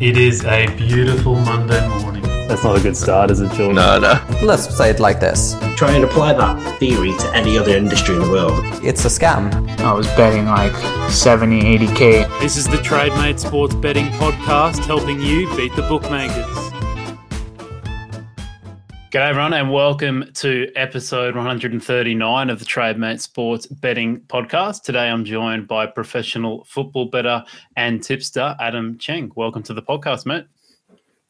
It is a beautiful Monday morning. That's not a good start, is it, George? No, no. Let's say it like this Try and apply that theory to any other industry in the world. it's a scam. I was betting like 70, 80k. This is the TradeMate Sports Betting Podcast, helping you beat the bookmakers. G'day, everyone, and welcome to episode 139 of the TradeMate Sports Betting Podcast. Today, I'm joined by professional football bettor and tipster Adam Cheng. Welcome to the podcast, mate.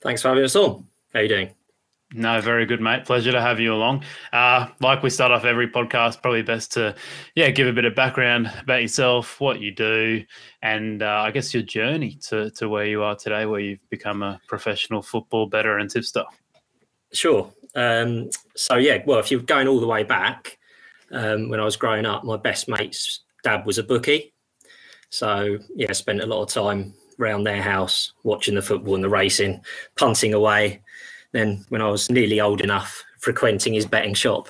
Thanks for having us all. How you doing? No, very good, mate. Pleasure to have you along. Uh, like we start off every podcast, probably best to, yeah, give a bit of background about yourself, what you do, and uh, I guess your journey to to where you are today, where you've become a professional football bettor and tipster. Sure. Um, so yeah, well, if you're going all the way back, um, when I was growing up, my best mate's dad was a bookie. So yeah, spent a lot of time around their house watching the football and the racing, punting away. Then when I was nearly old enough, frequenting his betting shop.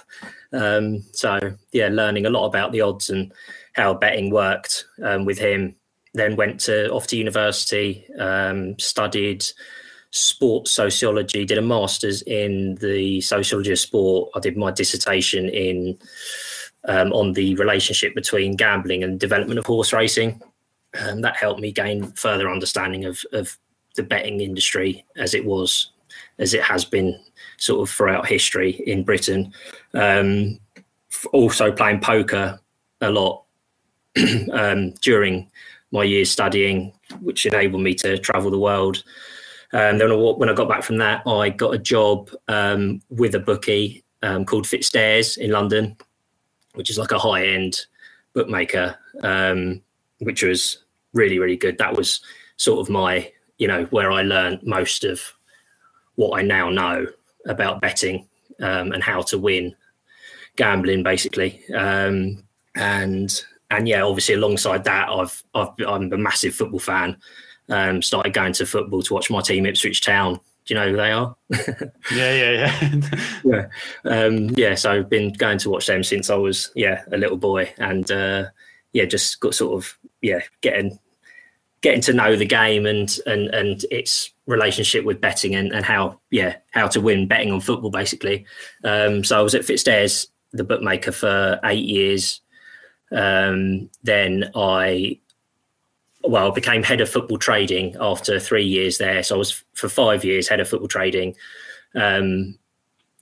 Um, so yeah, learning a lot about the odds and how betting worked um, with him. Then went to off to university, um, studied sports sociology, did a master's in the sociology of sport. I did my dissertation in um, on the relationship between gambling and development of horse racing. Um, that helped me gain further understanding of, of the betting industry as it was, as it has been sort of throughout history in Britain. Um, also playing poker a lot um, during my years studying, which enabled me to travel the world. Um, then when I got back from that, I got a job um, with a bookie um, called Fitzdares in London, which is like a high end bookmaker, um, which was really, really good. That was sort of my, you know, where I learned most of what I now know about betting um, and how to win gambling, basically. Um, and and yeah, obviously alongside that, I've, I've I'm a massive football fan um, started going to football to watch my team Ipswich Town. Do you know who they are? Yeah, yeah, yeah. yeah, um, yeah. So I've been going to watch them since I was yeah a little boy, and uh, yeah, just got sort of yeah getting getting to know the game and and and its relationship with betting and, and how yeah how to win betting on football basically. Um, so I was at Fitzdares, the bookmaker, for eight years. Um, then I well, became head of football trading after three years there. So I was for five years head of football trading. Um,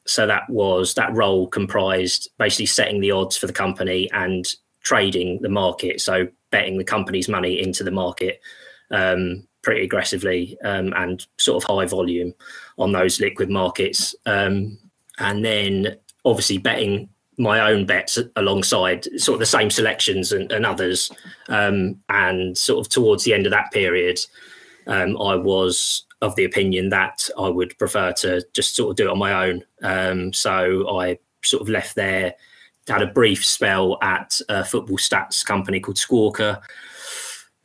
so that was that role comprised basically setting the odds for the company and trading the market. So betting the company's money into the market um, pretty aggressively um, and sort of high volume on those liquid markets. Um, and then obviously betting my own bets alongside sort of the same selections and, and others. Um, and sort of towards the end of that period, um, I was of the opinion that I would prefer to just sort of do it on my own. Um, so I sort of left there, had a brief spell at a football stats company called Squawka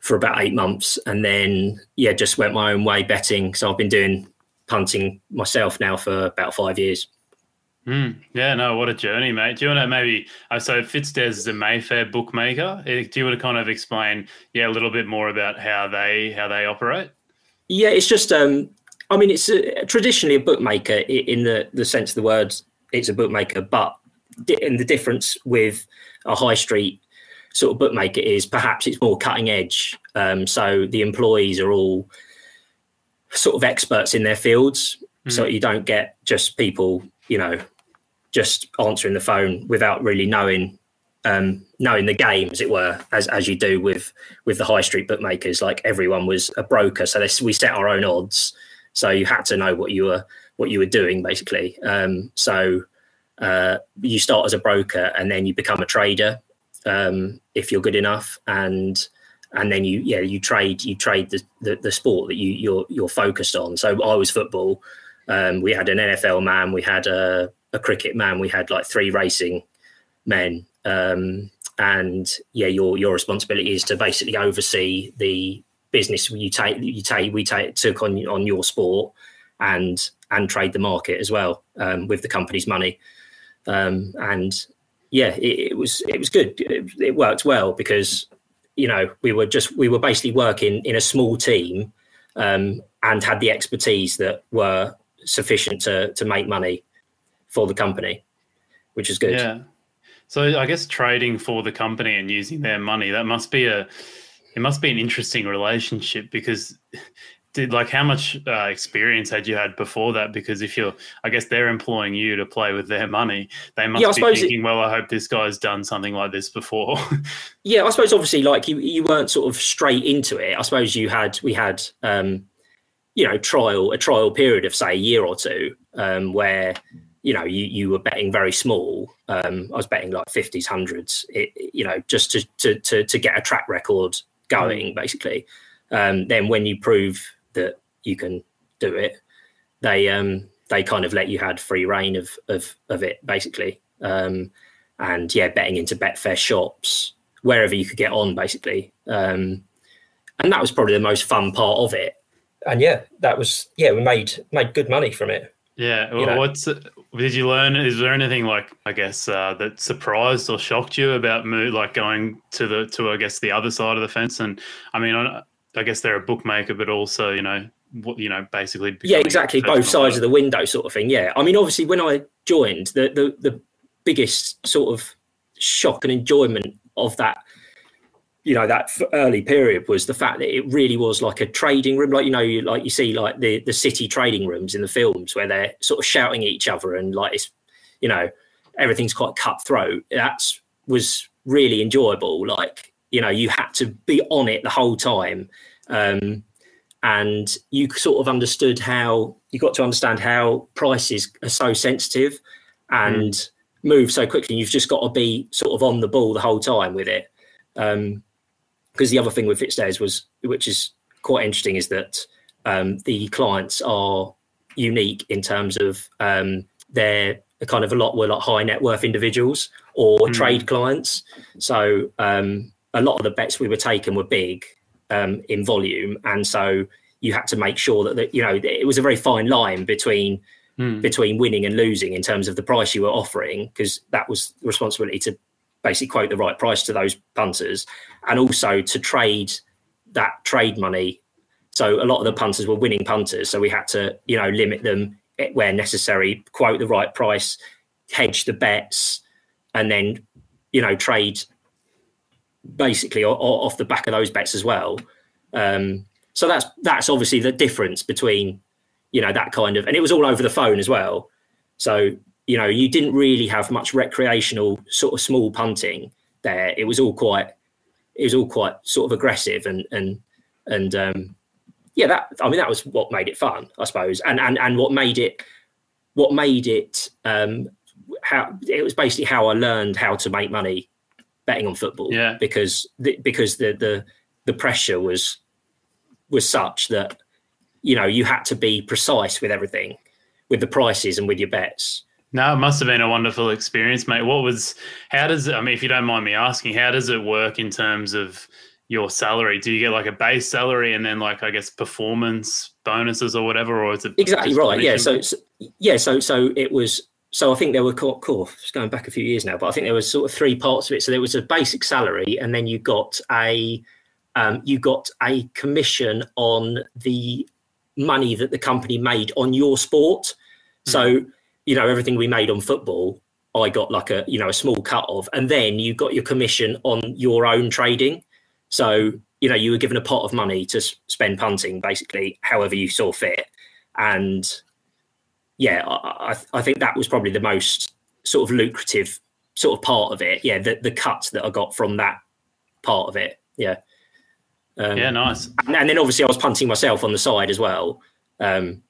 for about eight months. And then, yeah, just went my own way betting. So I've been doing punting myself now for about five years. Mm, yeah, no, what a journey, mate. Do you want to maybe, uh, so Fitzdares is a Mayfair bookmaker. Uh, Do you want to kind of explain, yeah, a little bit more about how they how they operate? Yeah, it's just, um, I mean, it's a, traditionally a bookmaker in the, the sense of the words, it's a bookmaker, but di- and the difference with a high street sort of bookmaker is perhaps it's more cutting edge. Um, so the employees are all sort of experts in their fields. So you don't get just people, you know, just answering the phone without really knowing um, knowing the game, as it were, as as you do with with the high street bookmakers. Like everyone was a broker, so we set our own odds. So you had to know what you were what you were doing, basically. Um, so uh, you start as a broker, and then you become a trader um, if you're good enough, and and then you yeah you trade you trade the the, the sport that you you're you're focused on. So I was football. Um, we had an NFL man, we had a, a cricket man, we had like three racing men. Um, and yeah, your your responsibility is to basically oversee the business you take you take we take took on on your sport and and trade the market as well um, with the company's money. Um, and yeah, it, it was it was good. It, it worked well because you know we were just we were basically working in a small team um, and had the expertise that were sufficient to to make money for the company, which is good. Yeah. So I guess trading for the company and using their money that must be a it must be an interesting relationship because did like how much uh, experience had you had before that? Because if you're, I guess they're employing you to play with their money, they must Yeah, be suppose it- thinking, well, I hope this guy's done something like this before. Yeah, I suppose obviously like you you weren't sort of straight into it. I suppose you had we had um you know trial a trial period of say a year or two um where you know you you were betting very small. Um I was betting like 50s hundreds it, you know just to to to to get a track record going basically. Um then when you prove that you can do it they um they kind of let you had free reign of of of it basically. Um and yeah, betting into Betfair shops, wherever you could get on, basically. Um, and that was probably the most fun part of it. And yeah, that was yeah, we made made good money from it. yeah. You know. what's did you learn? Is there anything like I guess uh, that surprised or shocked you about move like going to the to I guess the other side of the fence? And I mean, I, I guess they're a bookmaker, but also you know what you know basically. yeah, exactly. Both sides of the window, sort of thing. Yeah, I mean, obviously, when I joined, the the the biggest sort of shock and enjoyment of that, you know, that early period was the fact that it really was like a trading room, like you know, you, like you see like the the city trading rooms in the films where they're sort of shouting at each other and like it's, you know, everything's quite cutthroat. That's was really enjoyable. Like you know, you had to be on it the whole time. Um, and you sort of understood how you got to understand how prices are so sensitive and move so quickly. You've just got to be sort of on the ball the whole time with it. Because the other thing with Fitzdares was, which is quite interesting, is that um, the clients are unique in terms of um, they're kind of a lot were like high net worth individuals or trade clients. So um, a lot of the bets we were taking were big um, in volume, and so you had to make sure that, that you know it was a very fine line between Hmm. between winning and losing in terms of the price you were offering, because that was the responsibility to basically quote the right price to those punters, and also to trade that trade money. So a lot of the punters were winning punters, so we had to you know limit them where necessary, quote the right price, hedge the bets, and then you know trade basically off the back of those bets as well. Um, so that's that's obviously the difference between you know that kind of, and it was all over the phone as well. So you know you didn't really have much recreational sort of small punting there. It was all quite it was all quite sort of aggressive and and and um, yeah that I mean that was what made it fun I suppose and and and what made it what made it um, how it was basically how I learned how to make money betting on football. Yeah. Because the, because the the the pressure was was such that you know you had to be precise with everything, with the prices and with your bets. No, it must have been a wonderful experience, mate. What was, how does, I mean, if you don't mind me asking, how does it work in terms of your salary? Do you get like a base salary and then like, I guess, performance bonuses or whatever, or is it Exactly right. Yeah. So, so yeah. So so it was. So I think there were cool. It's going back a few years now, but I think there was sort of three parts of it. So there was a basic salary, and then you got a um, you got a commission on the money that the company made on your sport. So you know everything we made on football, I got like a you know a small cut of, and then you got your commission on your own trading. So you know you were given a pot of money to spend punting, basically however you saw fit, and yeah, I, I, think that was probably the most sort of lucrative sort of part of it. Yeah, the the cut that I got from that part of it. Yeah. Um, yeah, nice. and, and then obviously I was punting myself on the side as well. Um,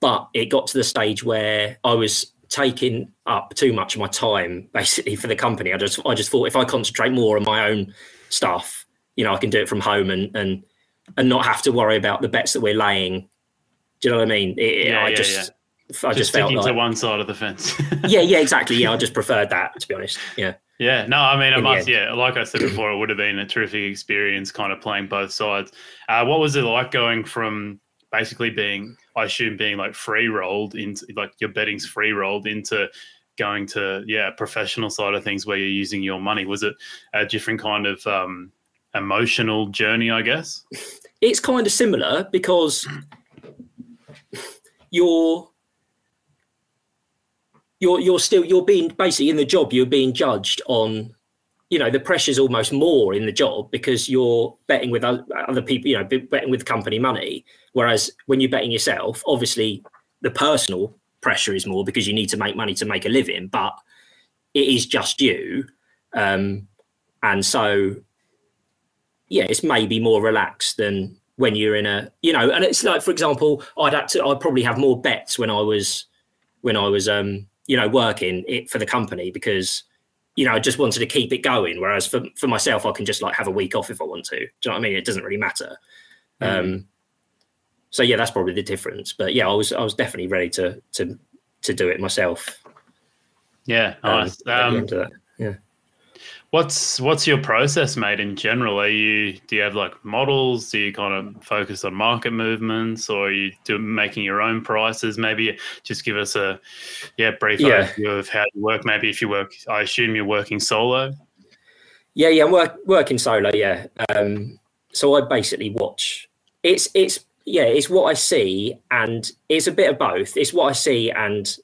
but it got to the stage where I was taking up too much of my time basically for the company. I just I just thought if I concentrate more on my own stuff, you know, I can do it from home and and and not have to worry about the bets that we're laying. Do you know what I mean? It, Yeah, I yeah, just I Just, just felt like to one side of the fence. yeah, yeah, exactly. Yeah, I just preferred that to be honest. Yeah. Yeah, no, I mean, the must, yeah, like I said before, it would have been a terrific experience kind of playing both sides. Uh, what was it like going from basically being, I assume, being like free rolled into like your betting's free rolled into going to, yeah, professional side of things where you're using your money? Was it a different kind of um, emotional journey, I guess? it's kind of similar because you're you're you're still you're being basically in the job you're being judged on you know the pressure's almost more in the job because you're betting with other people you know betting with company money. Whereas when you're betting yourself obviously the personal pressure is more because you need to make money to make a living but it is just you. Um and so yeah it's maybe more relaxed than when you're in a you know and it's like for example i'd have to i'd probably have more bets when i was when i was um you know working it for the company because you know, I just wanted to keep it going. Whereas for, for myself, I can just like have a week off if I want to. Do you know what I mean? It doesn't really matter. Mm. Um, so yeah, that's probably the difference. But yeah, I was I was definitely ready to to to do it myself. Yeah, nice. Um, yeah. What's what's your process, mate? In general, are you do you have like models? Do you kind of focus on market movements, or are you do making your own prices? Maybe just give us a yeah brief yeah. overview of how you work. Maybe if you work, I assume you're working solo. Yeah, yeah, I'm work, working solo. Yeah, um, so I basically watch. It's it's yeah, it's what I see, and it's a bit of both. It's what I see and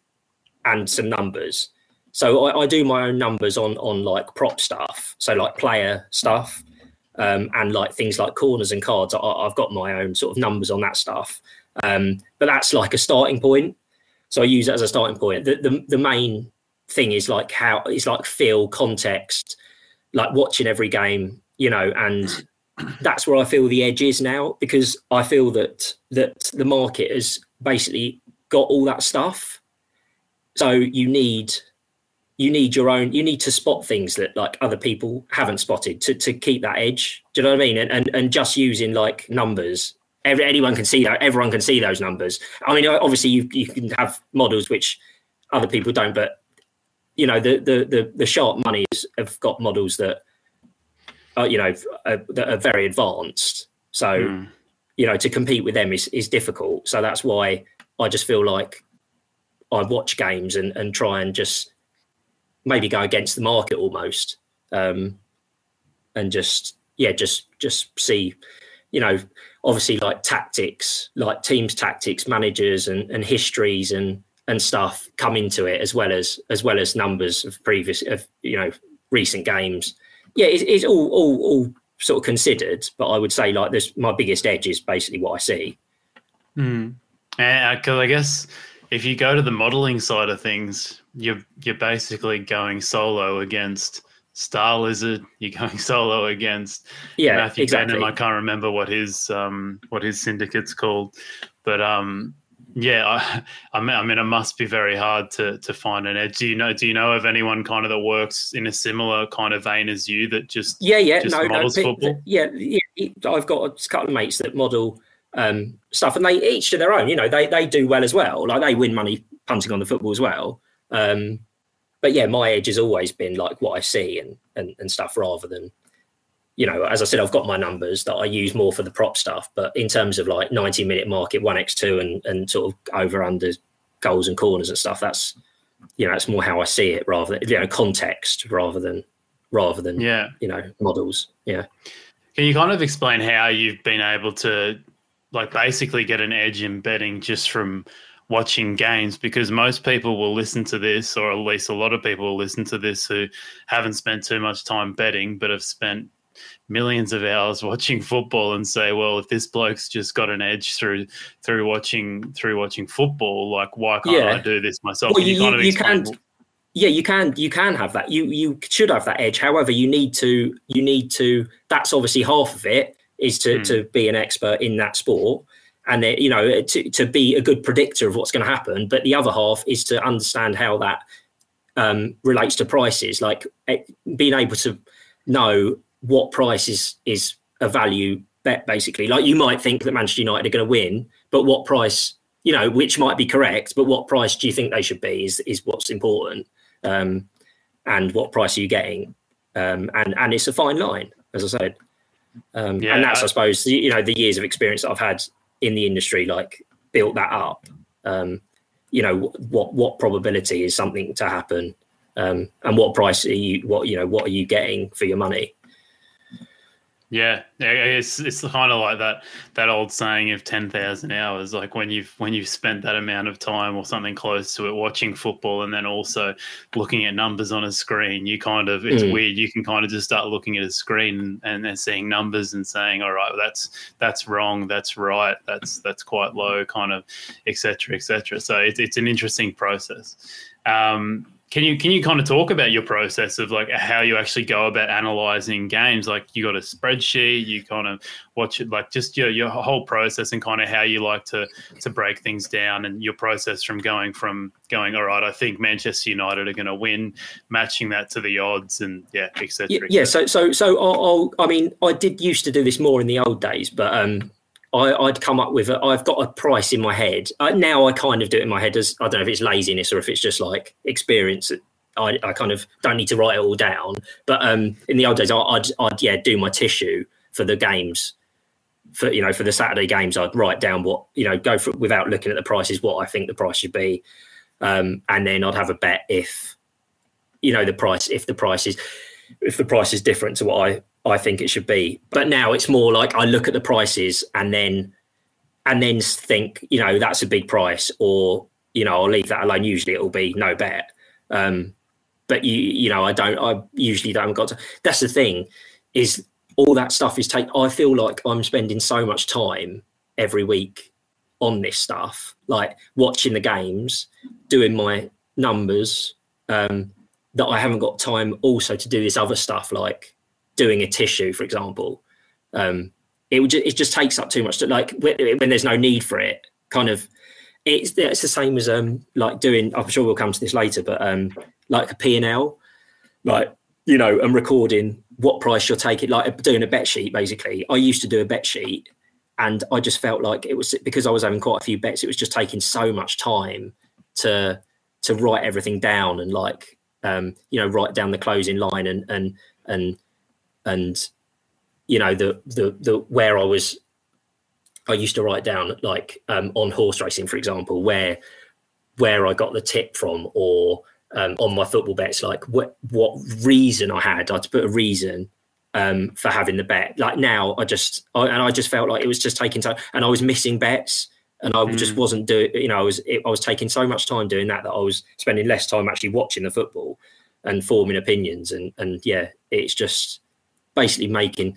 and some numbers. So I, I, do my own numbers on on like prop stuff, so like player stuff, um, and like things like corners and cards. I, have got my own sort of numbers on that stuff, um, but that's like a starting point. So I use that as a starting point. The, the the main thing is like how it's like feel context, like watching every game, you know, and that's where I feel the edge is now because I feel that that the market has basically got all that stuff. So you need you need your own you need to spot things that like other people haven't spotted to, to keep that edge. Do you know what i mean? And and, and just using like numbers. Every, anyone can see that everyone can see those numbers. I mean obviously you, you can have models which other people don't but you know the the the, the sharp moneys have got models that are you know are, that are very advanced. So mm. you know to compete with them is is difficult. So that's why i just feel like i watch games and and try and just maybe go against the market almost, um, and just yeah, just just see, you know, obviously like tactics, like teams tactics, managers and and histories and and stuff come into it as well as as well as numbers of previous of you know recent games. Yeah, it's, it's all all all sort of considered, but I would say like this, my biggest edge is basically what I see. Hmm. Because uh, I guess if you go to the modeling side of things, you're you're basically going solo against Star Lizard. You're going solo against yeah, Matthew exactly. Benham. I can't remember what his um what his syndicate's called, but um yeah, I, I mean, I mean, it must be very hard to to find an edge. Do you know? Do you know of anyone kind of that works in a similar kind of vein as you that just yeah, yeah, just no, models no, football? Yeah, yeah, I've got a couple of mates that model um, stuff, and they each to their own. You know, they they do well as well. Like they win money punting on the football as well. Um, but yeah, my edge has always been like what I see and, and and stuff rather than you know, as I said, I've got my numbers that I use more for the prop stuff. But in terms of like 90 minute market, one x two and and sort of over under goals and corners and stuff, that's you know, that's more how I see it rather than you know context rather than rather than yeah, you know, models. Yeah. Can you kind of explain how you've been able to like basically get an edge in betting just from watching games because most people will listen to this, or at least a lot of people will listen to this who haven't spent too much time betting, but have spent millions of hours watching football and say, well, if this bloke's just got an edge through through watching through watching football, like why can't yeah. I do this myself? Well, you, you, kind of you can. Yeah, you can you can have that. You you should have that edge. However, you need to you need to. That's obviously half of it is to mm. to be an expert in that sport. And you know to, to be a good predictor of what's going to happen but the other half is to understand how that um, relates to prices. Like eh, being able to know what price is is a value bet basically. Like you might think that manchester united are going to win but what price you know which might be correct but what price do you think they should be is is what's important um, and what price are you getting? Um, and and it's a fine line as i said um, yeah, and that's I, I suppose you know the years of experience that i've had in the industry like built that up. Um, you know what what probability is something to happen? Um, and what price are you what you know what are you getting for your money Yeah, yeah, it's it's kind of like that that old saying of ten thousand hours. Like when you've when you've spent that amount of time or something close to it watching football, and then also looking at numbers on a screen, you kind of it's Mm. weird. You can kind of just start looking at a screen and then seeing numbers and saying, "All right, that's that's wrong, that's right, that's that's quite low," kind of, etc., etc. So it's it's an interesting process. Um, can you can you kind of talk about your process of like how you actually go about analyzing games? Like you got a spreadsheet, you kind of watch it, like just your your whole process and kind of how you like to to break things down and your process from going from going all right. I think Manchester United are going to win, matching that to the odds and yeah, etc. yeah, yeah so so so I'll, I'll i mean i did used to do this more in the old days but um I, I'd come up with I've got a price in my head. Uh, now I kind of do it in my head as I don't know if it's laziness or if it's just like experience. I, I kind of don't need to write it all down. But um, in the old days, I, I'd, I'd yeah do my tissue for the games. For you know, for the Saturday games, I'd write down what you know, go for without looking at the prices, what I think the price should be, um, and then I'd have a bet if you know the price if the price is if the price is different to what I I think it should be. But now it's more like I look at the prices and then and then think, you know, that's a big price, or you know, I'll leave that alone. Usually it'll be no bet. Um, but you you know, I don't I usually don't got to that's the thing, is all that stuff is take I feel like I'm spending so much time every week on this stuff, like watching the games, doing my numbers, um, that I haven't got time also to do this other stuff like doing a tissue, for example. Um, it would ju- it just takes up too much. To, like when, when there's no need for it, kind of. It's it's the same as um like doing. I'm sure we'll come to this later, but um like a P and L, like you know, and recording what price you're taking, like doing a bet sheet. Basically, I used to do a bet sheet, and I just felt like it was because I was having quite a few bets. It was just taking so much time to to write everything down and like um you know write down the closing line and and and and you know the the the where I was I used to write down like um, on horse racing, for example, where where I got the tip from, or um, on my football bets, like what what reason I had. I'd put a reason um, for having the bet. Like now, I just I, and I just felt like it was just taking time, and I was missing bets, and I just wasn't doing. You know, I was it, I was taking so much time doing that that I was spending less time actually watching the football and forming opinions, and and yeah, it's just basically making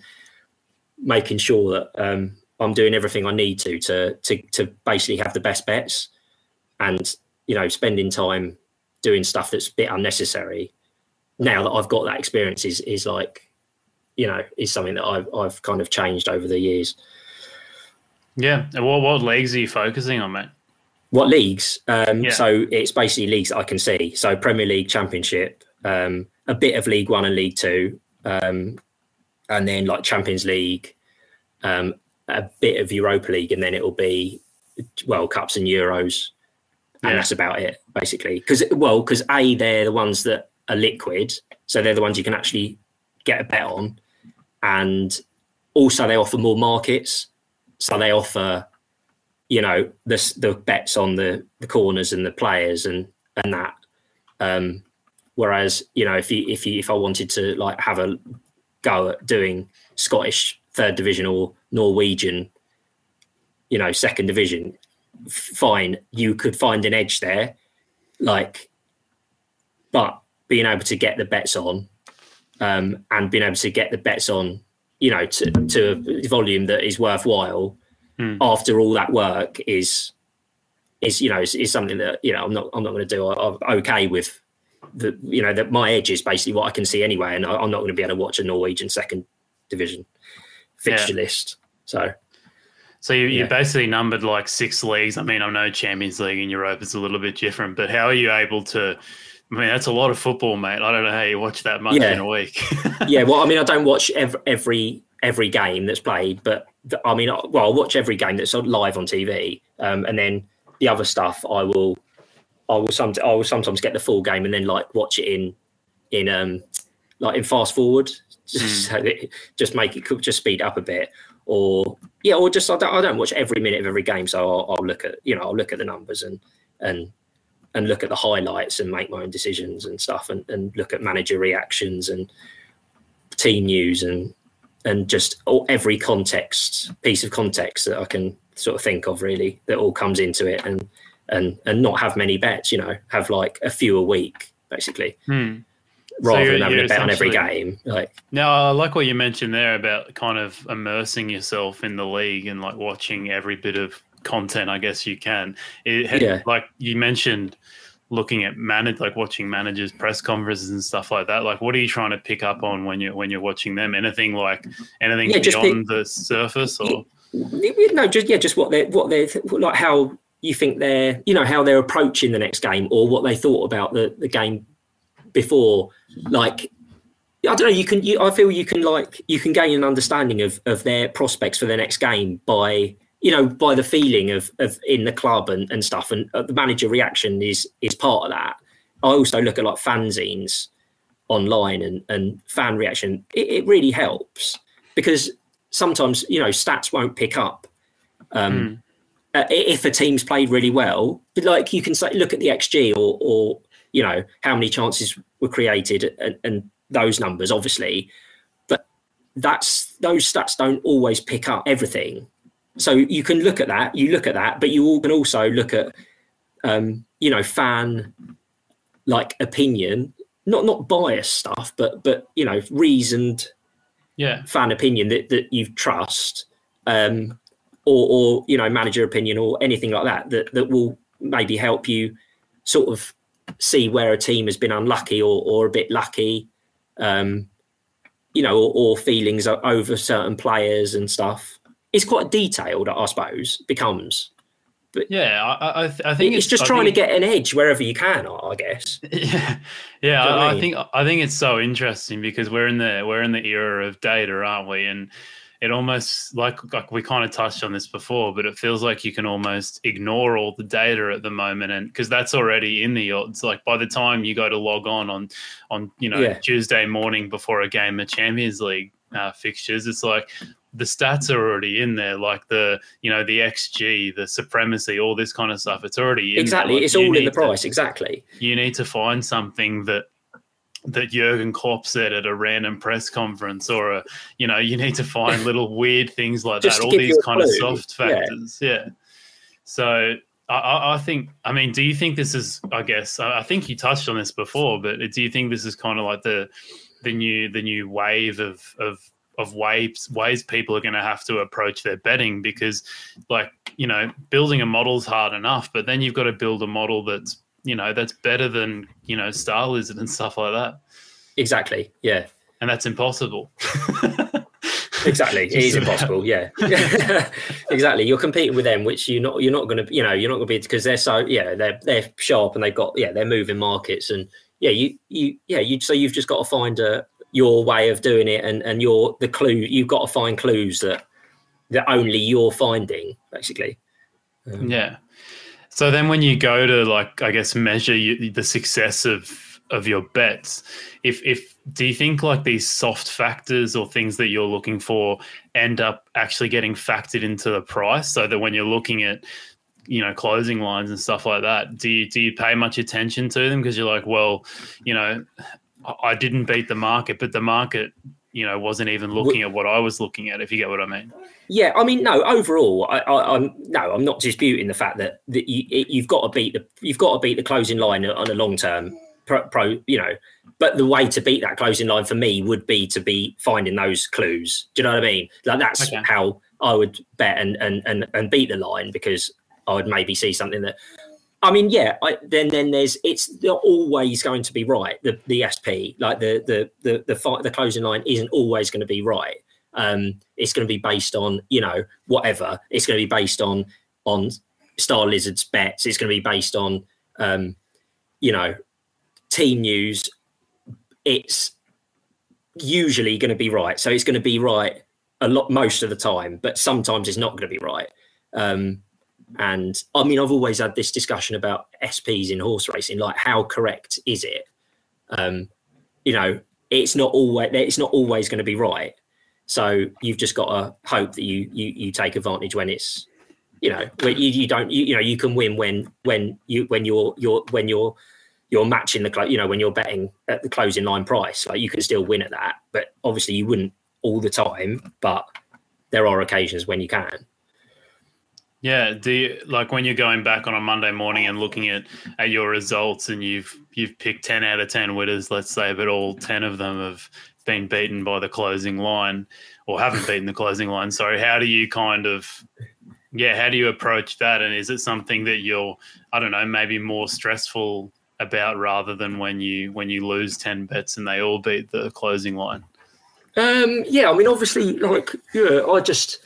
making sure that um, I'm doing everything I need to to to to basically have the best bets, and you know, spending time doing stuff that's a bit unnecessary. Now that I've got that experience, is is like, you know, is something that I've I've kind of changed over the years. Yeah. And what what leagues are you focusing on, mate? What leagues? Um, Yeah. So it's basically leagues I can see. So Premier League, Championship, um, a bit of League One and League Two, um, and then like Champions League, um, a bit of Europa League, and then it'll be World Cups and Euros, and Yeah. that's about it basically. Because well, because a they're the ones that are liquid, so they're the ones you can actually get a bet on, and also they offer more markets, so they offer you know the the bets on the the corners and the players and and that um whereas you know if you if you if i wanted to like have a go at doing scottish third division or norwegian you know second division fine you could find an edge there like but being able to get the bets on um and being able to get the bets on you know to to a volume that is worthwhile after all that work is is you know is, is something that you know I'm not I'm not going to do. I, I'm okay with the you know that my edge is basically what I can see anyway, and I, I'm not going to be able to watch a Norwegian second division fixture list. So So you, you basically numbered like six leagues. I mean, I know Champions League and Europe is a little bit different, but how are you able to? I mean, that's a lot of football, mate. I don't know how you watch that much Yeah. in a week. yeah, well, I mean, I don't watch every every, every game that's played, but th- I mean, I- well, I'll watch every game that's on- live on TV, um, and then the other stuff I will, I will some I will sometimes get the full game and then like watch it in, in um, like in fast forward, just so that- just make it cook, just speed up a bit, or yeah, or just I don't, I don't watch every minute of every game, so I'll, I'll look at you know I'll look at the numbers and and and look at the highlights and make my own decisions and stuff and, and look at manager reactions and team news and and just all, every context piece of context that I can sort of think of really that all comes into it. And and and not have many bets. You know, have like a few a week basically. Hmm. Rather you're- than having a bet on every game, like Now, I like what you mentioned there about kind of immersing yourself in the league and like watching every bit of content. I guess you can. It had, Yeah. Like you mentioned, looking at manage, like watching managers' press conferences and stuff like that. Like, what are you trying to pick up on when you're when you're watching them? Anything like anything Yeah, beyond the surface, or no, just yeah, just what they're what they're like how you think they're you know how they're approaching the next game or what they thought about the the game before. Like I don't know, you can you, I feel you can like you can gain an understanding of of their prospects for the next game by you know by the feeling of of in the club and and stuff and uh, the manager reaction is is part of that. I also look at like fanzines online and and fan reaction. It, it really helps because sometimes you know stats won't pick up um, uh, if a team's played really well. But like you can say, look at the xG or or you know how many chances were created and, and those numbers, obviously. But that's those stats don't always pick up everything. So you can look at that. You look at that, but you all can also look at um, you know fan like opinion, not not biased stuff, but but you know reasoned yeah, fan opinion that, that you trust, um, or, or you know manager opinion or anything like that, that that will maybe help you sort of see where a team has been unlucky or, or a bit lucky, um, you know, or, or feelings over certain players and stuff. It's quite detailed, I suppose. Becomes but yeah. I, I, th- I think it's just I trying think- to get an edge wherever you can, I guess. Yeah, yeah. Do you know what I I, I think I think it's so interesting because we're in the we're in the era of data, aren't we? And it almost like like we kind of touched on this before, but it feels like you can almost ignore all the data at the moment, and because that's already in the odds. Like by the time you go to log on on on you know Yeah. Tuesday morning before a game of Champions League uh, fixtures, it's like the stats are already in there, like the you know the XG, the supremacy, all this kind of stuff. It's already in there. Exactly, Like, it's all in the need to- price. Exactly. you need to find something that that Jurgen Klopp said at a random press conference, or a you know, you need to find little weird things like that. All these kind of soft factors, yeah. So I- I, think, I mean, do you think this is? I guess I I think you touched on this before, but do you think this is kind of like the the new the new wave of of of ways ways people are going to have to approach their betting because like you know building a model's hard enough but then you've got to build a model that's you know that's better than you know star lizard and stuff like that Exactly. Yeah. and that's impossible Exactly, it is impossible. Yeah, exactly. You're competing with them, which you're not. You're not going to. You know, you're not going to be because they're so. Yeah, they're they're sharp and they've got. Yeah, they're moving markets and yeah, you you yeah you. So you've just got to find a your way of doing it and and your the clue. You've got to find clues that that only you're finding, basically. Um, yeah. So then, when you go to like, I guess, measure you, the success of of your bets, if if do you think like these soft factors or things that you're looking for end up actually getting factored into the price, so that when you're looking at you know closing lines and stuff like that, do you do you pay much attention to them because you're like, well, you know, I- I didn't beat the market, but the market. You know, wasn't even looking at what I was looking at. If you get what I mean. Yeah, I mean, no. Overall, I, I'm no, I'm not disputing the fact that, that you, you've got to beat the you've got to beat the closing line on a long term pro, pro. You know, but the way to beat that closing line for me would be to be finding those clues. Do you know what I mean? Like that's Okay. how I would bet and and and and beat the line because I would maybe see something that. I mean, yeah. I, then, then there's. It's always going to be right. The the SP, like the the the the fight, the closing line, isn't always going to be right um, it's going to be based on you know whatever it's going to be based on on star lizards bets it's going to be based on um, you know team news it's usually going to be right so it's going to be right a lot most of the time but sometimes it's not going to be right um, and i mean i've always had this discussion about sps in horse racing like how correct is it? Um, you know it's not always it's not always going to be right. So you've just got to hope that you you you take advantage when it's you know when you, you don't you, you know you can win when when you when you're you're when you're you're matching the you know when you're betting at the closing line price like you can still win at that. But obviously you wouldn't all the time, but there are occasions when you can. Yeah, do like when you're going back on a Monday morning and looking at, at your results and you've you've picked ten out of ten winners, let's say, but all ten of them have been beaten by the closing line or haven't beaten the closing line. Sorry, how do you kind of yeah, how do you approach that? And is it something that you're I don't know, maybe more stressful about rather than when you when you lose ten bets and they all beat the closing line? Um, yeah, I mean, obviously, like, yeah, I just,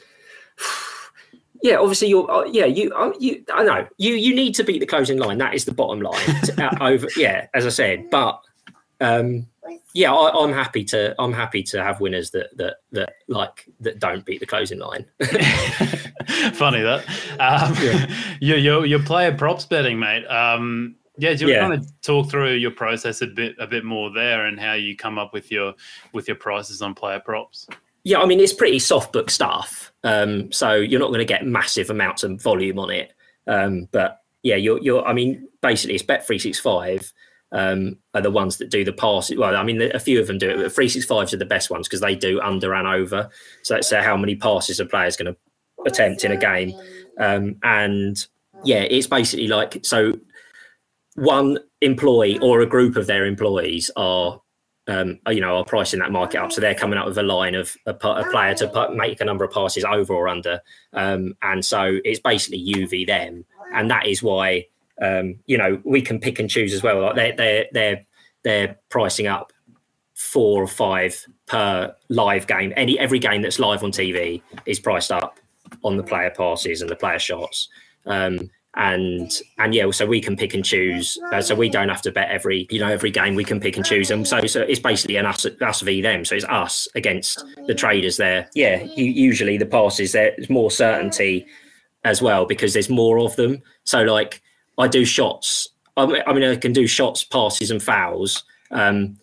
yeah, obviously, you're, uh, yeah, you, uh, you, I know, you, you need to beat the closing line. That is the bottom line. to, uh, over, yeah, as I said, but, um, yeah, I, I'm happy to, I'm happy to have winners that that that like that don't beat the closing line. Funny that. Um, Yeah. your, your your player props betting, mate. Um, yeah, do you Yeah. kind of talk through your process a bit a bit more there and how you come up with your with your prices on player props? Yeah, I mean it's pretty soft book stuff. Um, so you're not going to get massive amounts of volume on it. Um, but yeah, you're you're. I mean, basically, it's Bet three six five um, are the ones that do the passes. Well, I mean, a few of them do it, but three six fives are the best ones because they do under and over. So say how many passes a player is going to attempt in a game, um, and yeah, it's basically like so. One employee or a group of their employees are um, you know, are pricing that market up. So they're coming up with a line of a, a player to put, make a number of passes over or under. Um, and so it's basically UV them. And that is why, um, you know, we can pick and choose as well. Like they're, they're, they're, they're pricing up four or five per live game. Any, every game that's live on TV is priced up on the player passes and the player shots. Um, and and yeah, so we can pick and choose. Uh, so we don't have to bet every you know every game. We can pick and choose them. So so it's basically an us us v them. So it's us against the traders there. Yeah, usually the passes there's more certainty as well because there's more of them. So like I do shots. I mean I can do shots, passes, and fouls. Um,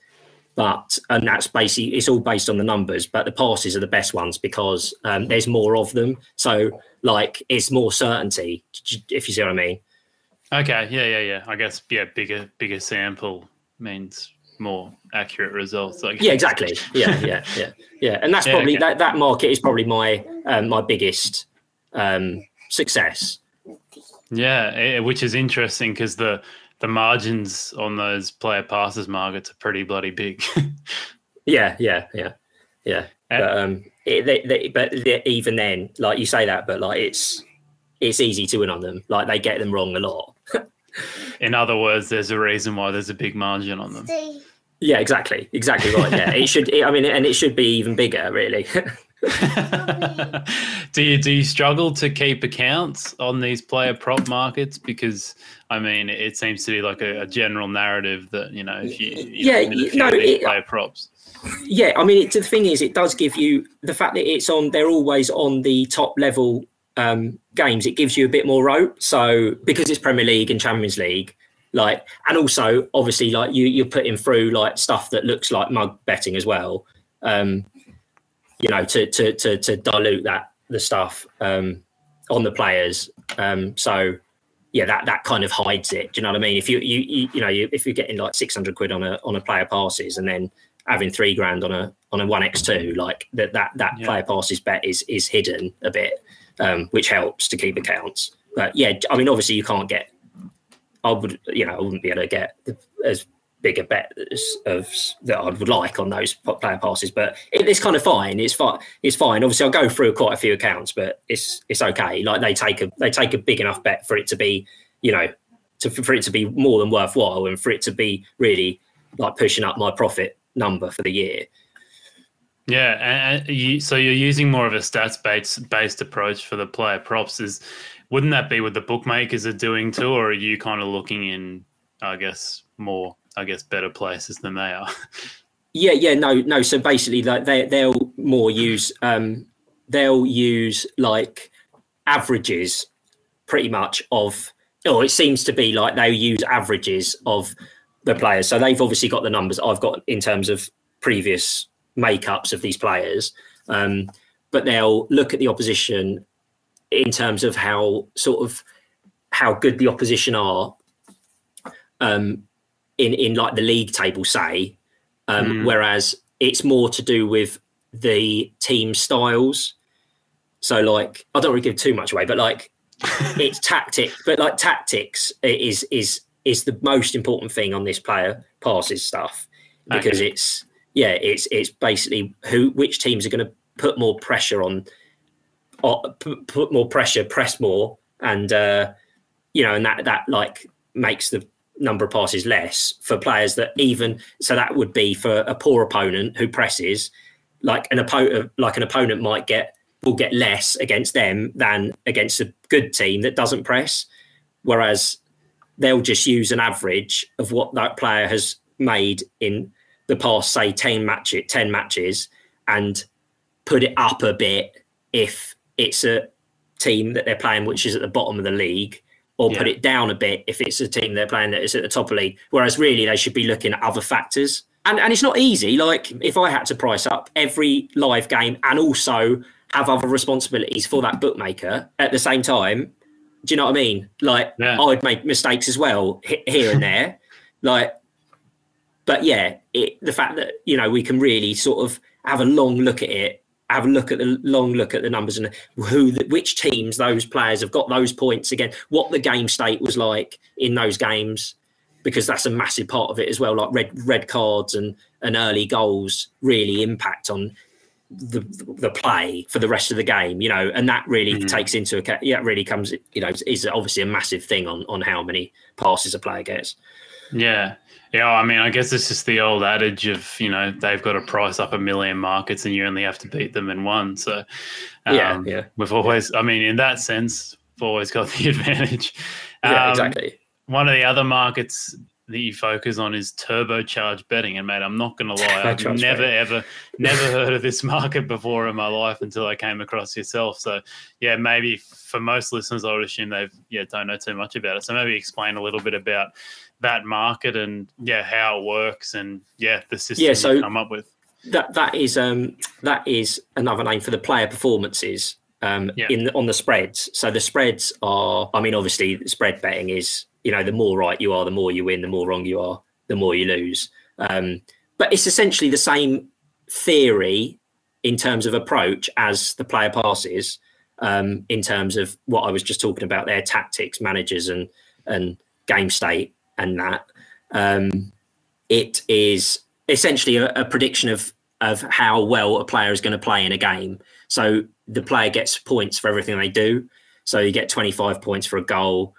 but and that's basically it's all based on the numbers but the passes are the best ones because um, there's more of them so like it's more certainty if you see what i mean Okay, yeah, yeah, yeah. I guess yeah, bigger bigger sample means more accurate results. Like yeah exactly yeah yeah yeah yeah and that's Yeah, probably okay. that, that market is probably my um, my biggest um, success Yeah, eh, which is interesting because the the margins on those player passes markets are pretty bloody big. yeah yeah yeah yeah Eh, but um it, they, they, but they, even then like you say that but like it's it's easy to win on them like they get them wrong a lot In other words, there's a reason why there's a big margin on them. Yeah, exactly, exactly right. Yeah, it should. I mean, and it should be even bigger, really. do you do you struggle to keep accounts on these player prop markets because I mean it seems to be like a, a general narrative that you know if you, you Yeah, know, if no, you're it- player props yeah, I mean, it, the thing is, it does give you the fact that it's on. They're always on the top level um, games. It gives you a bit more rope. So because it's Premier League and Champions League, like, and also obviously, like you you're putting through like stuff that looks like mug betting as well. Um, you know, to to to to dilute that the stuff um, on the players. Um, so yeah, that that kind of hides it. Do you know what I mean? If you you you, you know you, if you're getting like six hundred quid on a on a player passes and then having three grand on a on a one x two, like that that that Yeah. player passes bet is is hidden a bit, um, which helps to keep accounts. But yeah, I mean, obviously you can't get. I would, you know, I wouldn't be able to get as big a bet as, of that I would like on those player passes, but it, it's kind of fine. It's fine. It's fine. Obviously, I'll go through quite a few accounts, but it's it's okay. Like they take a they take a big enough bet for it to be, you know, to for it to be more than worthwhile, and for it to be really like pushing up my profit number for the year. yeah and, you, so you're using more of a stats based based approach for the player props is wouldn't that be what the bookmakers are doing too or are you kind of looking in I guess more I guess better places than they are Yeah, yeah, no, no. So basically, like they they'll more use um they'll use like averages pretty much of or it seems to be like they'll use averages of the players. So they've obviously got the numbers I've got in terms of previous makeups of these players. Um, but they'll look at the opposition in terms of how sort of how good the opposition are um, in in like the league table, say, um, Mm. whereas it's more to do with the team styles. So like I don't really give too much away, but like it's tactic, but like tactics is is is the most important thing on this player passes stuff because Okay. it's yeah it's it's basically who which teams are going to put more pressure on or put, put more pressure press more and uh you know and that that like makes the number of passes less for players that even so that would be for a poor opponent who presses like an opponent like an opponent might get will get less against them than against a good team that doesn't press whereas they'll just use an average of what that player has made in the past say 10 matches 10 matches and put it up a bit if it's a team that they're playing which is at the bottom of the league or put it down a bit if it's a team they're playing that is at the top of the league. Whereas really they should be looking at other factors. And and it's not easy. Like if i had to price up every live game and also have other responsibilities for that bookmaker at the same time do you know what i mean? Like Yeah. i'd make mistakes as well here and there. Like but yeah it, the fact that you know we can really sort of have a long look at it have a look at the long look at the numbers and who the, which teams those players have got those points again what the game state was like in those games because that's a massive part of it as well. Like red red cards and and early goals really impact on the the play for the rest of the game you know and that really Mhm. takes into account yeah it really comes you know is obviously a massive thing on on how many passes a player gets Yeah. Yeah, I mean, I guess it's just the old adage of, you know, they've got to price up a million markets and you only have to beat them in one. So, Yeah, um, yeah. We've always, I mean, in that sense, we've always got the advantage. yeah Um, exactly One of the other markets that you focus on is turbocharged betting. And, mate, I'm not going to lie, I've never, betting. ever, never heard of this market before in my life until I came across yourself. So, yeah, maybe for most listeners, I would assume they've, yeah, don't know too much about it. So maybe explain a little bit about that market and yeah how it works and yeah the system Yeah, you so- come up with that that is um that is another name for the player performances um Yeah. in on the spreads so the spreads are i mean obviously spread betting is you know the more right you are the more you win the more wrong you are the more you lose um but it's essentially the same theory in terms of approach as the player passes um in terms of what i was just talking about their tactics managers and and game state and that um it is essentially a, a prediction of of how well a player is going to play in a game. So the player gets points for everything they do. So you get 25 points for a goal,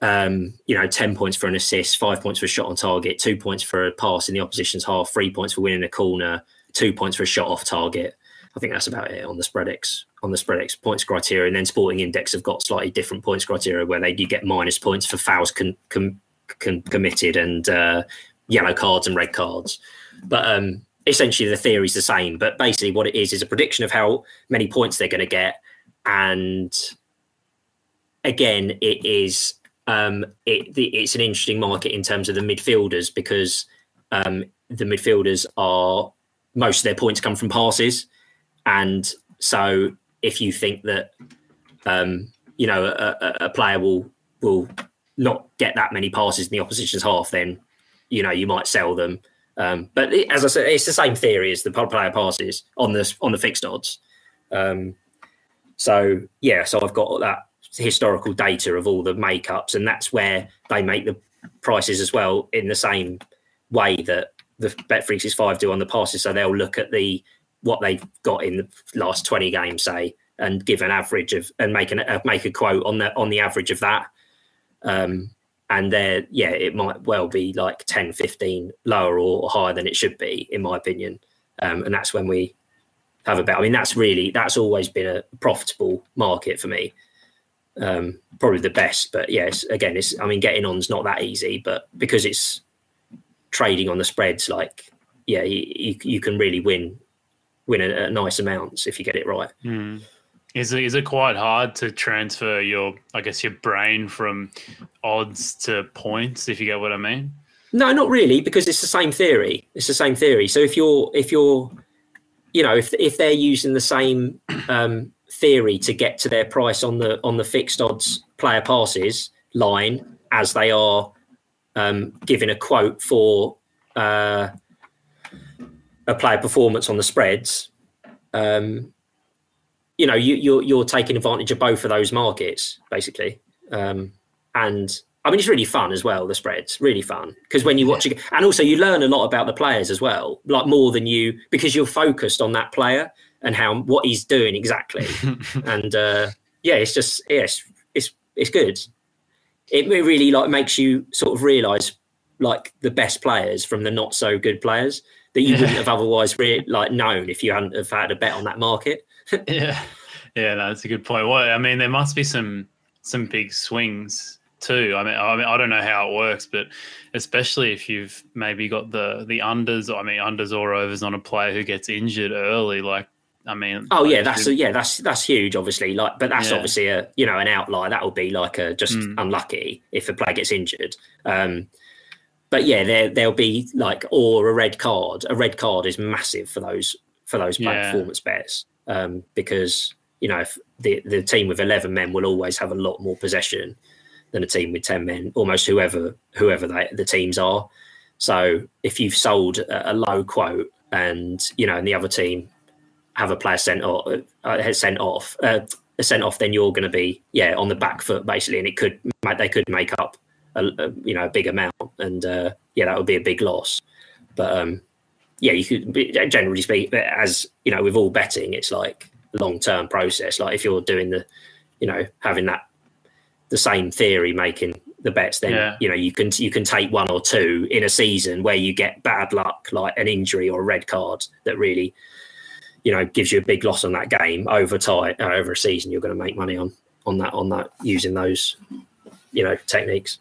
um, you know, 10 points for an assist, five points for a shot on target, two points for a pass in the opposition's half, three points for winning a corner, two points for a shot off target. I think that's about it on the spreadex on the spreadex points criteria. And then Sporting Index have got slightly different points criteria where they you get minus points for fouls con, com, con, committed and uh, yellow cards and red cards. But um, essentially, the theory is the same. But basically, what it is is a prediction of how many points they're going to get, and again, it is um, it, the, it's an interesting market in terms of the midfielders because um, the midfielders are most of their points come from passes, and so if you think that um, you know a, a, player will will not get that many passes in the opposition's half, then you know you might sell them. Um, but it, as I said, it's the same theory as the player passes on the on the fixed odds. Um, so yeah, so I've got that historical data of all the makeups, and that's where they make the prices as well in the same way that the Bet365 do on the passes. So they'll look at the what they've got in the last 20 games, say, and give an average of and make an uh, make a quote on the on the average of that. Um, and there, yeah, it might well be like 10, 15 lower or higher than it should be, in my opinion. Um, and that's when we have a bet. I mean, that's really that's always been a profitable market for me. Um, probably the best, but yes, again, it's I mean, getting on's not that easy, but because it's trading on the spreads, like yeah, you you, you can really win win a, a nice amounts if you get it right. Hmm. is it is it quite hard to transfer your i guess your brain from odds to points if you get what i mean No, not really, because it's the same theory. It's the same theory. So if you're if you're you know if if they're using the same um, theory to get to their price on the on the fixed odds player passes line as they are um, giving a quote for uh, a player performance on the spreads, um, you know, you, you're you're taking advantage of both of those markets basically, um, and I mean it's really fun as well. The spreads really fun. Because when you watch it, and also you learn a lot about the players as well, like more than you because you're focused on that player and how what he's doing exactly, and uh, yeah, it's just yes, it's it's good. It really like makes you sort of realize like the best players from the not so good players that you Yeah. wouldn't have otherwise re- like known if you hadn't have had a bet on that market. yeah, yeah, no, that's a good point. Well, I mean, there must be some some big swings too. I mean, I mean, I don't know how it works, but especially if you've maybe got the the unders, I mean, unders or overs on a player who gets injured early. Like, I mean, Oh yeah, that's should- yeah, that's that's huge. Obviously, like, but that's Yeah. obviously a you know an outlier. That will be like a just Mm. unlucky if a player gets injured. Um, but yeah, there there'll be like or a red card. A red card is massive for those for those Yeah. performance bets um, because you know if the the team with eleven men will always have a lot more possession than a team with ten men. Almost whoever whoever they, the teams are. So if you've sold a, a low quote and you know and the other team have a player sent off, uh, sent off, uh, sent off, then you're going to be yeah on the back foot basically, and it could they could make up a, a you know a big amount, and uh, yeah, that would be a big loss. But um, yeah, you could generally speak as you know with all betting, it's like a long term process. Like if you're doing the you know having that the same theory making the bets then Yeah. you know you can you can take one or two in a season where you get bad luck like an injury or a red card that really you know gives you a big loss on that game over time uh, over a season you're going to make money on on that on that using those you know techniques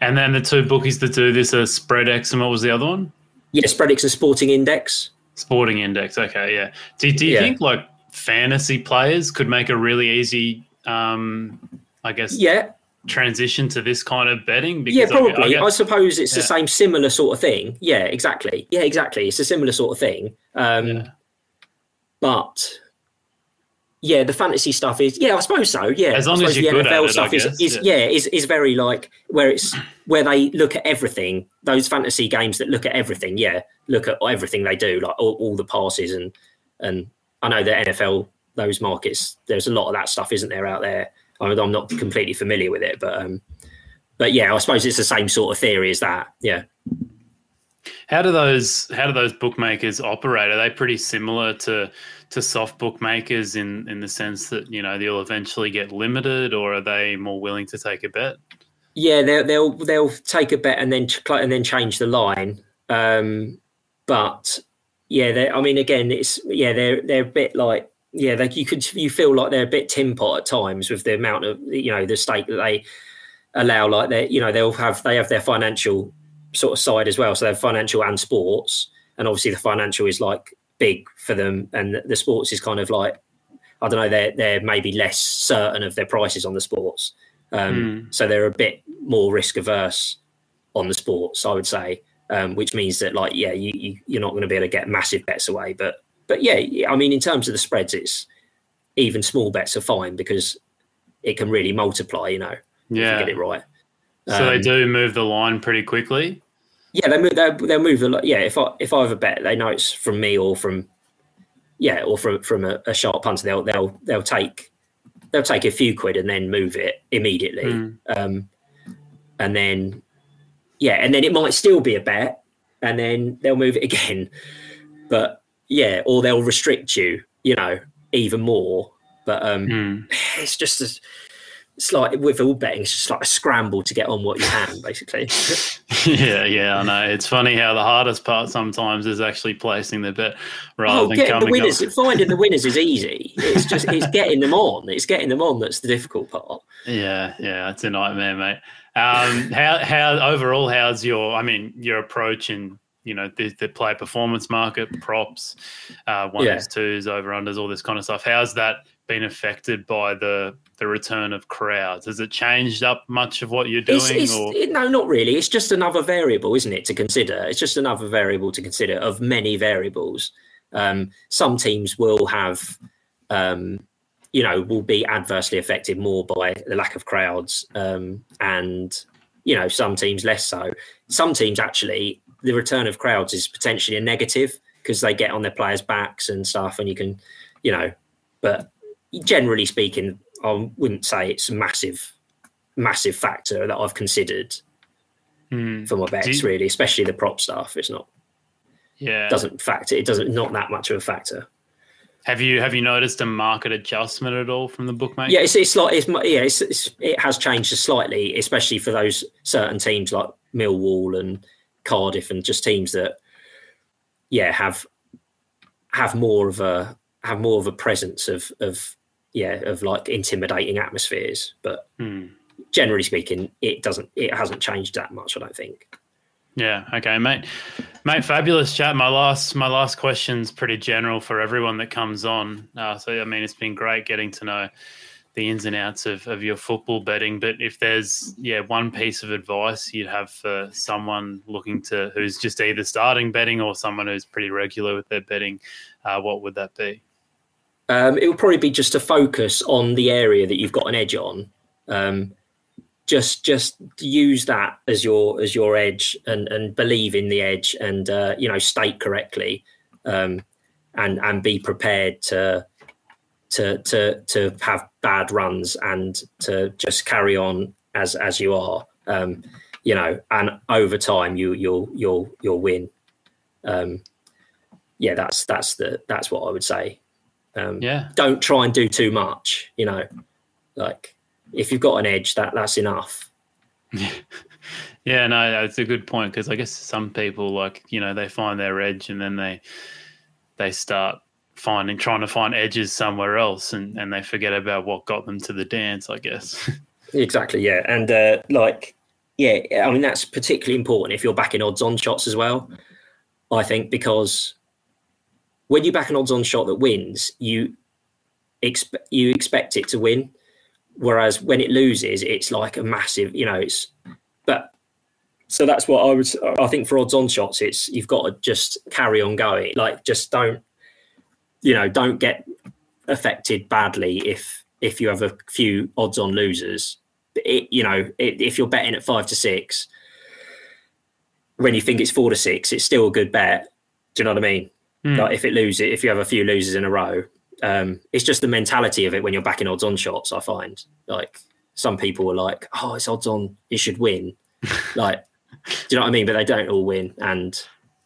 And then the two bookies that do this are Spreadex and what was the other one? yeah Spreadex and sporting index Sporting Index. Okay, yeah. Do, do you Yeah. think like fantasy players could make a really easy, um, I guess, yeah transition to this kind of betting? because yeah I- probably I I, guess- suppose it's the same similar sort of thing yeah exactly yeah exactly it's a similar sort of thing um Yeah. But yeah, the fantasy stuff is yeah, I suppose so. Yeah, As long as you're the good at NFL it, I stuff is, guess, is yeah. yeah, is is very like where it's where they look at everything. Those fantasy games that look at everything, yeah, look at everything they do, like all, all the passes and and I know the NFL those markets. There's a lot of that stuff, isn't there, out there? I mean, I'm not completely familiar with it, but um, but yeah, I suppose it's the same sort of theory as that. Yeah. How do those how do those bookmakers operate? Are they pretty similar to to soft bookmakers in in the sense that you know they'll eventually get limited, or are they more willing to take a bet? Yeah, they'll they'll they'll take a bet and then and then change the line. Um, but yeah, I mean, again, it's yeah, they're they're a bit like yeah, they, you could you feel like they're a bit tin pot at times with the amount of you know the stake that they allow. Like they you know they'll have they have their financial sort of side as well. So they have financial and sports, and obviously the financial is like big for them, and the, sports is kind of like I don't know they're they're maybe less certain of their prices on the sports. Um, So they're a bit more risk averse on the sports, I would say, um, which means that like yeah, you, you you're not going to be able to get massive bets away. But but yeah, yeah, I mean in terms of the spreads, it's even small bets are fine because it can really multiply. You know, if you Yeah. get it right. So they Um, do move the line pretty quickly. Yeah, they move. They'll, they'll move a lot. Yeah, if I if I have a bet, they know it's from me or from yeah, or from from a, a sharp punter. They'll they'll they'll take they'll take a few quid and then move it immediately. Mm. Um, and then yeah, and then it might still be a bet, and then they'll move it again. But yeah, or they'll restrict you, you know, even more. But um, Mm. it's just a, it's like with all betting, it's just like a scramble to get on what you can, basically. yeah, yeah, I know. It's funny how the hardest part sometimes is actually placing the bet rather Oh, than getting the coming winners, up. finding the winners is easy. It's just it's getting them on. It's getting them on that's the difficult part. Yeah, yeah, it's a nightmare, mate. Um, how how overall, how's your? I mean, your approach in you know the, the play performance market, props, uh, ones, Yeah. twos, over unders, all this kind of stuff. How's that been affected by the the return of crowds? Has it changed up much of what you're doing? It's, it's, no, not really. It's just another variable, isn't it, to consider? It's just another variable to consider of many variables. Um, some teams will have, um, you know, will be adversely affected more by the lack of crowds, um, and you know, some teams less so. Some teams actually the return of crowds is potentially a negative because they get on their players' backs and stuff, and you can, you know, but generally speaking, I wouldn't say it's a massive, massive factor that I've considered Hmm. for my bets, you- really, especially the prop stuff. It's not Yeah. doesn't factor. It doesn't not that much of a factor. Have you have you noticed a market adjustment at all from the bookmaker? Yeah, it's it's like it's yeah, it's, it's it has changed slightly, especially for those certain teams like Millwall and Cardiff, and just teams that yeah have have more of a have more of a presence of of yeah of like intimidating atmospheres. But Hmm. generally speaking, it doesn't it hasn't changed that much. I don't think. Yeah. Okay, mate. Mate, fabulous chat. My last my last question's pretty general for everyone that comes on. Uh, so I mean, it's been great getting to know the ins and outs of, of your football betting. But if there's yeah one piece of advice you'd have for someone looking to who's just either starting betting or someone who's pretty regular with their betting, uh, what would that be? Um, it would probably be just to focus on the area that you've got an edge on. Um, just just use that as your as your edge and and believe in the edge and uh, you know state correctly um, and and be prepared to to to to have bad runs and to just carry on as as you are. Um, you know and over time you you'll you'll you'll win. Um, yeah that's that's the that's what I would say um, Yeah. don't try and do too much you know like if you've got an edge that that's enough Yeah, no, it's a good point because I guess some people like you know they find their edge and then they they start finding trying to find edges somewhere else and and they forget about what got them to the dance. I guess. exactly yeah and uh, like yeah i mean that's particularly important if you're backing odds on shots as well i think because when you back an odds on shot that wins you expect you expect it to win. Whereas when it loses it's like a massive you know it's but so that's what i would I think for odds on shots it's you've got to just carry on going. Like just don't you know don't get affected badly if if you have a few odds on losers. It, you know it, if you're betting at five to six when you think it's four to six it's still a good bet. Do you know what i mean Hmm. like if it loses if you have a few losers in a row um it's just the mentality of it when you're backing odds on shots i find. Like some people are like oh it's odds on you should win. Like do you know what i mean? But they don't all win. And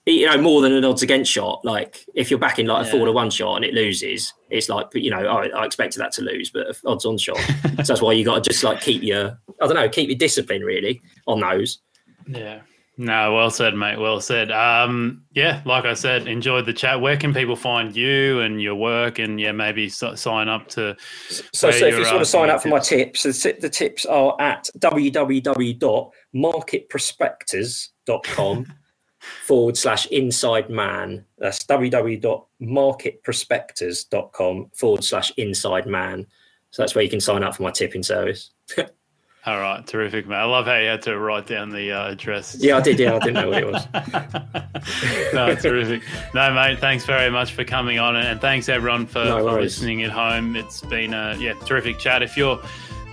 you know more than an odds against shot like if you're backing like a four to one shot and it loses it's like you know I, I expected that to lose but odds on shot. So that's why you got to just like keep your i don't know keep your discipline really on those. Yeah. No, well said, mate. Well said. Um, yeah, like I said, enjoyed the chat. Where can people find you and your work, and yeah, maybe s- sign up to? So, so if you're want to sign up for my tips, the, the tips are at www.marketprospectors.com forward slash inside man. That's www.marketprospectors.com forward slash inside man. So that's where you can sign up for my tipping service. All right, terrific, mate. I love how you had to write down the uh, address. Yeah, I did. Yeah, I didn't know what it was. no, terrific. No, mate, thanks very much for coming on, and thanks everyone for, No for listening at home. It's been a yeah terrific chat. If you're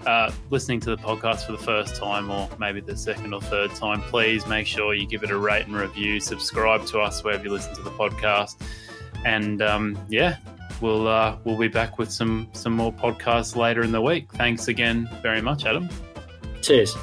uh, listening to the podcast for the first time, or maybe the second or third time, please make sure you give it a rate and review. Subscribe to us wherever you listen to the podcast, and um, yeah. We'll uh, we'll be back with some some more podcasts later in the week. Thanks again very much, Adam. noches.